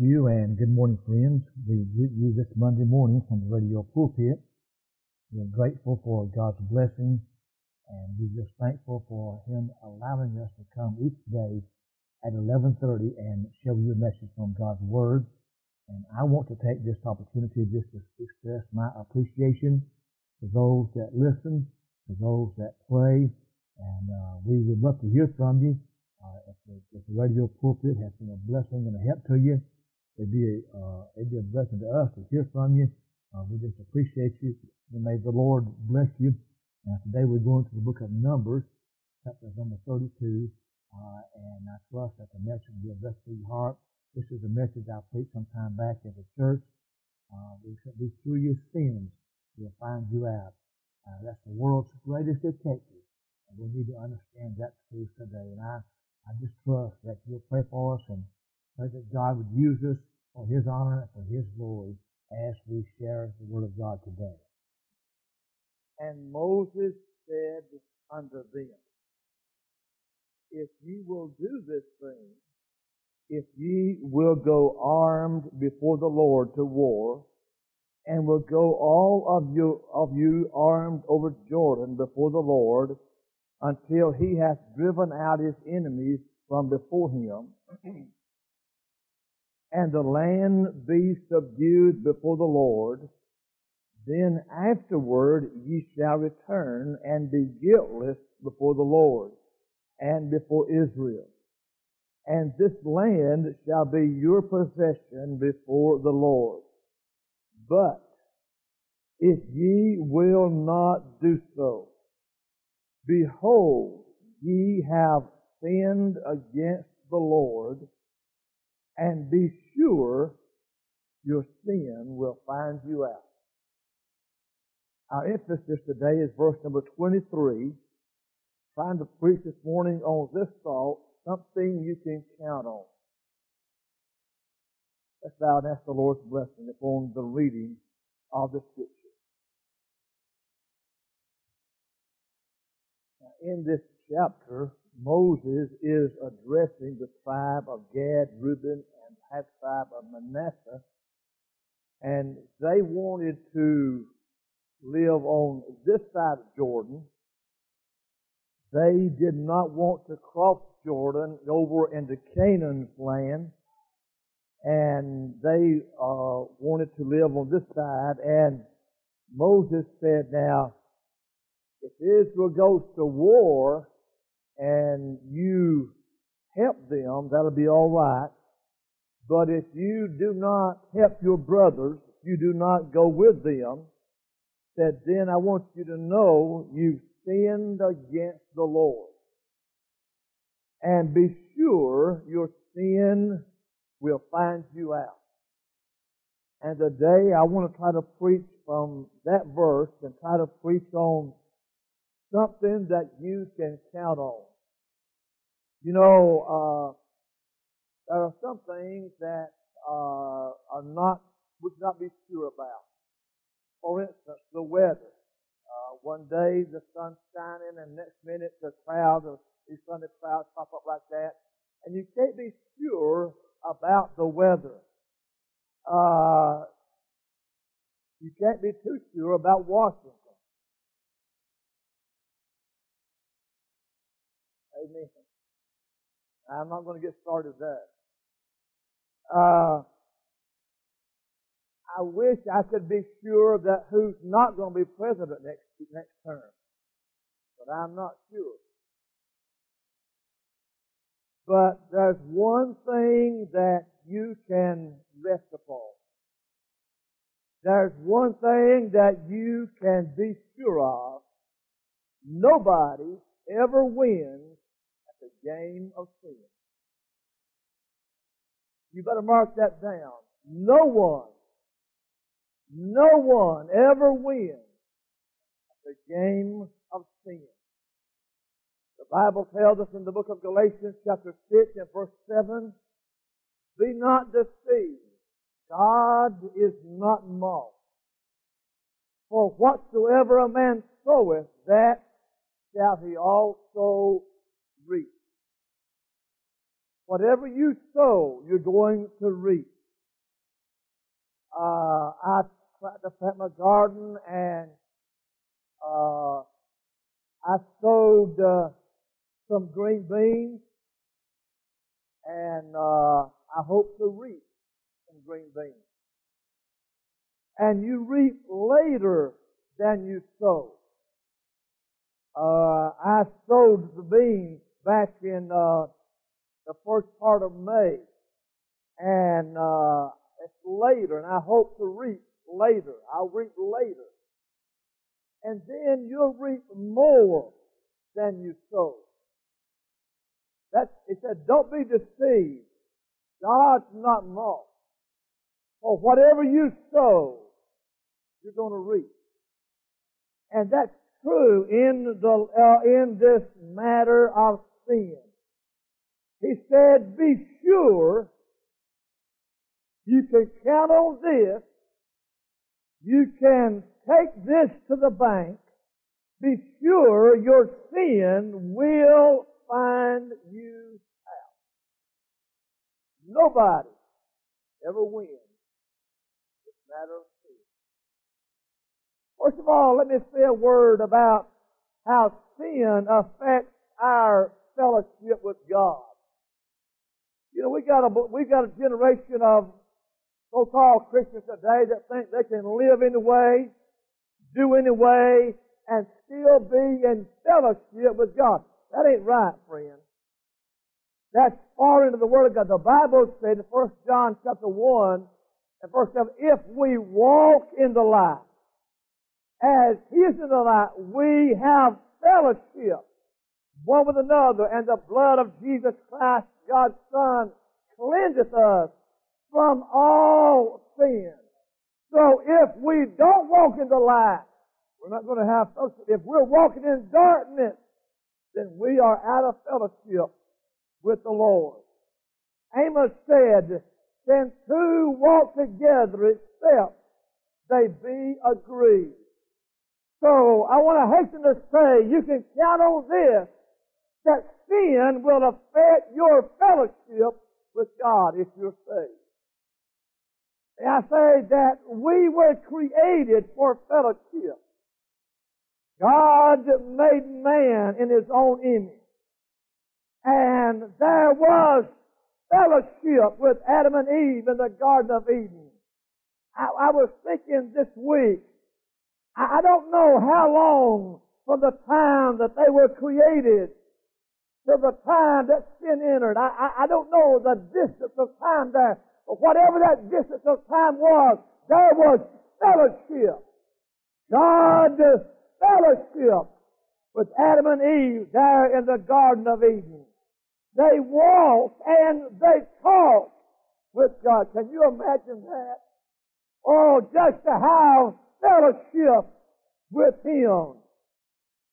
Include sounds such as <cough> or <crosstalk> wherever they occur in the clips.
you and good morning, friends. We greet you this Monday morning from the radio pulpit. We're grateful for God's blessing and we're just thankful for Him allowing us to come each day at 11.30 and show you a message from God's Word. And I want to take this opportunity just to express my appreciation to those that listen, to those that pray, and uh, we would love to hear from you. Uh, if, the, if, the, radio pulpit has been a blessing and a help to you, it'd be a, uh, it'd be a blessing to us to hear from you. Uh, we just appreciate you. And may the Lord bless you. And today we're going to the book of Numbers, chapter number 32. Uh, and I trust that the message will be a blessing to your heart. This is a message I preached some time back at the church. Uh, we said, be through your sins, we'll find you out. Uh, that's the world's greatest detective. And we need to understand that truth today. And I, I just trust that you'll pray for us and pray that God would use us for His honor and for His glory as we share the Word of God today. And Moses said unto them, If ye will do this thing, if ye will go armed before the Lord to war, and will go all of you, of you armed over Jordan before the Lord, until he hath driven out his enemies from before him, <clears throat> and the land be subdued before the Lord, then afterward ye shall return and be guiltless before the Lord and before Israel. And this land shall be your possession before the Lord. But if ye will not do so, behold, ye have sinned against the Lord, and be sure your sin will find you out. Our emphasis today is verse number 23. Trying to preach this morning on this thought, something you can count on. Let's bow and ask the Lord's blessing upon the reading of the Scripture. Now, in this chapter, Moses is addressing the tribe of Gad, Reuben, and half tribe of Manasseh, and they wanted to live on this side of Jordan. They did not want to cross Jordan over into Canaan's land, and they uh, wanted to live on this side. And Moses said, "Now, if Israel goes to war and you help them, that'll be all right. But if you do not help your brothers, you do not go with them, that then I want you to know you've sinned against the Lord. And be sure your sin will find you out. And today I want to try to preach from that verse and try to preach on something that you can count on. You know, uh, there are some things that uh, are not, would not be sure about. For instance, the weather. Uh, one day the sun's shining and next minute the clouds, these sunny clouds pop up like that. And you can't be sure about the weather. Uh, you can't be too sure about Washington. Amen. I'm not going to get started there. Uh, I wish I could be sure that who's not going to be president next next term, but I'm not sure. But there's one thing that you can rest upon. There's one thing that you can be sure of. Nobody ever wins game of sin. You better mark that down. No one no one ever wins the game of sin. The Bible tells us in the book of Galatians chapter 6 and verse 7, Be not deceived. God is not mocked. For whatsoever a man soweth, that shall he also reap. Whatever you sow, you're going to reap. uh, I tried to plant my garden and uh, I sowed uh, some green beans and uh, I hope to reap some green beans. And you reap later than you sow. Uh, I sowed the beans back in uh, the first part of May, and uh, it's later, and I hope to reap later. I'll reap later, and then you'll reap more than you sow. That's, it said, don't be deceived. God's not mocked. For whatever you sow, you're going to reap. And that's true in the, uh, in this matter of sin. He said, be sure you can count on this. You can take this to the bank. Be sure your sin will find you out. Nobody ever wins this matter of sin. First of all, let me say a word about how sin affects our fellowship with God. You know, we got a we got a generation of so-called Christians today that think they can live any way, do any way, and still be in fellowship with God. That ain't right, friend. That's far into the Word of God. The Bible says in 1 John chapter 1 and verse 7, if we walk in the light, as He is in the light, we have fellowship one with another, and the blood of Jesus Christ, God's Son, cleanseth us from all sin. So if we don't walk in the light, we're not going to have fellowship. If we're walking in darkness, then we are out of fellowship with the Lord. Amos said, Then two walk together except they be agreed. So I want to hasten to say you can count on this that sin will affect your fellowship with God if you're saved. And I say that we were created for fellowship. God made man in his own image. And there was fellowship with Adam and Eve in the Garden of Eden. I, I was thinking this week, I, I don't know how long from the time that they were created to the time that sin entered. I, I, I don't know the distance of time there, but whatever that distance of time was, there was fellowship. God fellowship with Adam and Eve there in the Garden of Eden. They walked and they talked with God. Can you imagine that? Oh, just to have fellowship with Him.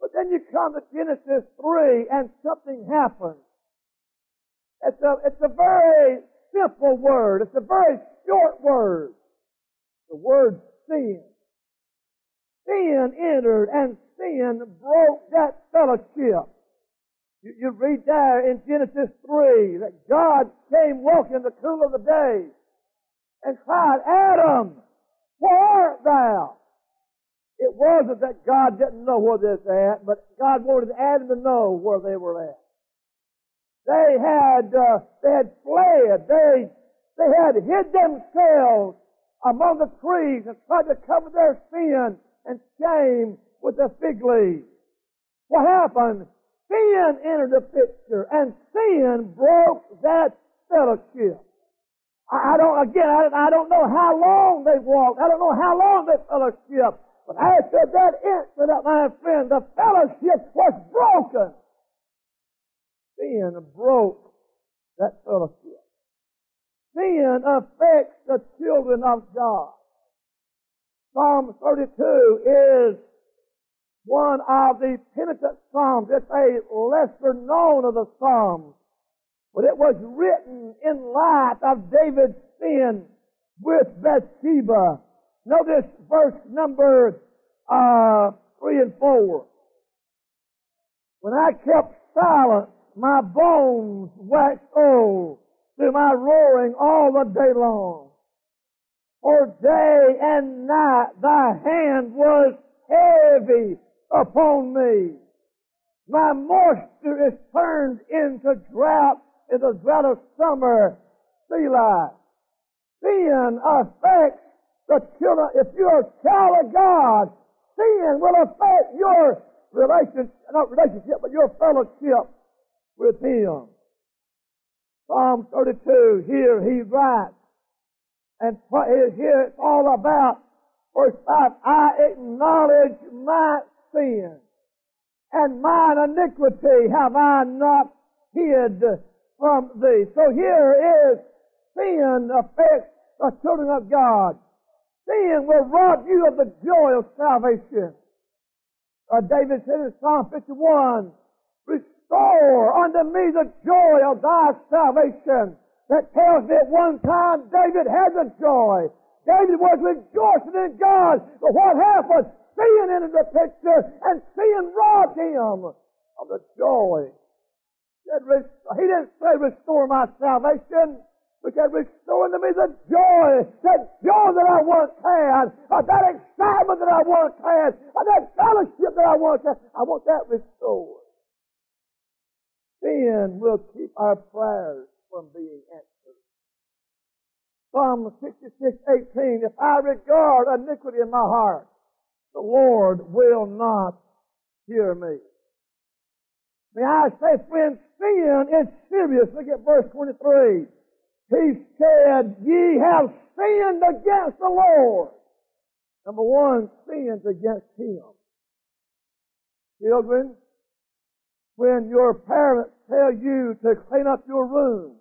But then you come to Genesis 3 and something happens. It's a, it's a very simple word. It's a very short word. The word sin sin entered and sin broke that fellowship. You, you read there in Genesis 3 that God came walking in the cool of the day and cried, Adam, where art thou? It wasn't that God didn't know where were at, but God wanted Adam to know where they were at. They had, uh, they had fled. They, they had hid themselves among the trees and tried to cover their sin and shame with the fig leaf. What happened? Sin entered the picture and sin broke that fellowship. I, don't, again, I, I don't know how long they walked. I don't know how long they fellowship. But after that instant, my friend, the fellowship was broken. Sin broke that fellowship. Sin affects the children of God. Psalm 32 is one of the penitent psalms. It's a lesser known of the psalms. But it was written in light of David's sin with Bathsheba. Notice verse number uh, 3 and 4. When I kept silent, my bones waxed old through my roaring all the day long. For day and night thy hand was heavy upon me. My moisture is turned into drought, in the drought of summer. Selah. Sin affects the children. If you're a child of God, sin will affect your relationship, not relationship, but your fellowship with Him. Psalm 32, here he writes, and here it's all about verse 5, I acknowledge my sin, and mine iniquity have I not hid from thee. So here is sin affects the children of God. Sin will rob you of the joy of salvation. Uh, David said in Psalm 51, Restore unto me the joy of thy salvation. That tells me at one time David had the joy. David was rejoicing in God. But what happened? Sin entered the picture and sin robbed him of the joy. He didn't say restore my salvation. But that restore to me the joy, that joy that I once had, uh, that excitement that I once had, uh, that fellowship that I once had. I want that restored. Sin will keep our prayers from being answered. Psalm 66, 18, if I regard iniquity in my heart, the Lord will not hear me. May I say, friends, sin is serious. Look at verse 23. He said, ye have sinned against the Lord. Number one, sins against Him. Children, when your parents tell you to clean up your room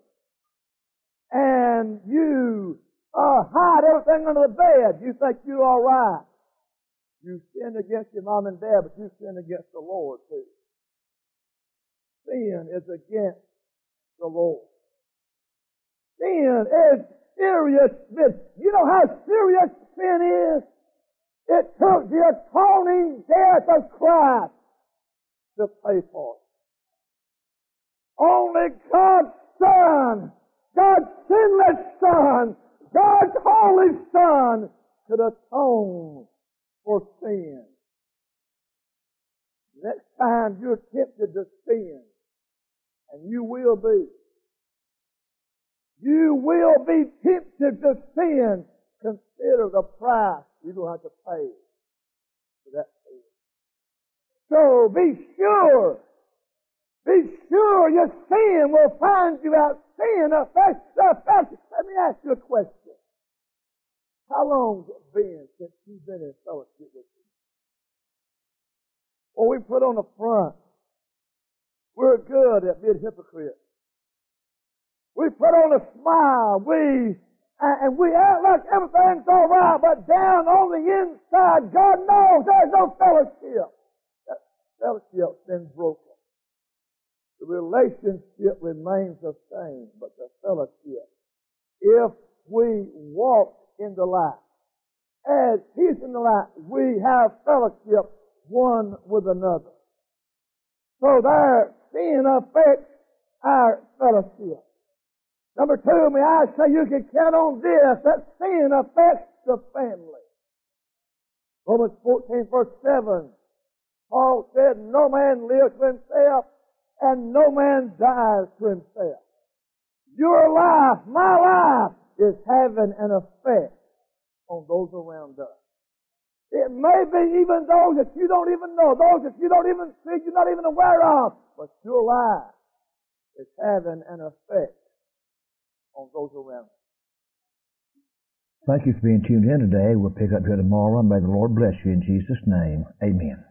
and you uh, hide everything under the bed, you think you're all right. You sin against your mom and dad, but you sin against the Lord too. Sin is against the Lord. Sin is serious You know how serious sin is? It took the atoning death of Christ to pay for it. Only God's Son, God's sinless Son, God's holy Son could atone for sin. Next time you're tempted to sin, and you will be, you will be tempted to sin. Consider the price you're going to have to pay for that sin. So be sure, be sure your sin will find you out. Sin affects, affects. Let me ask you a question. How long has it been since you've been in fellowship with me? Well, we put on the front. We're good at being hypocrites. We put on a smile. We and we act like everything's all right, but down on the inside, God knows there's no fellowship. That fellowship's been broken. The relationship remains the same, but the fellowship. If we walk in the light, as He's in the light, we have fellowship one with another. So there, sin affects our fellowship. Number two, may I say you can count on this, that sin affects the family. Romans 14 verse 7, Paul said, no man lives to himself and no man dies to himself. Your life, my life, is having an effect on those around us. It may be even those that you don't even know, those that you don't even see, you're not even aware of, but your life is having an effect on those around Thank you for being tuned in today. We'll pick up here tomorrow, and may the Lord bless you in Jesus' name. Amen.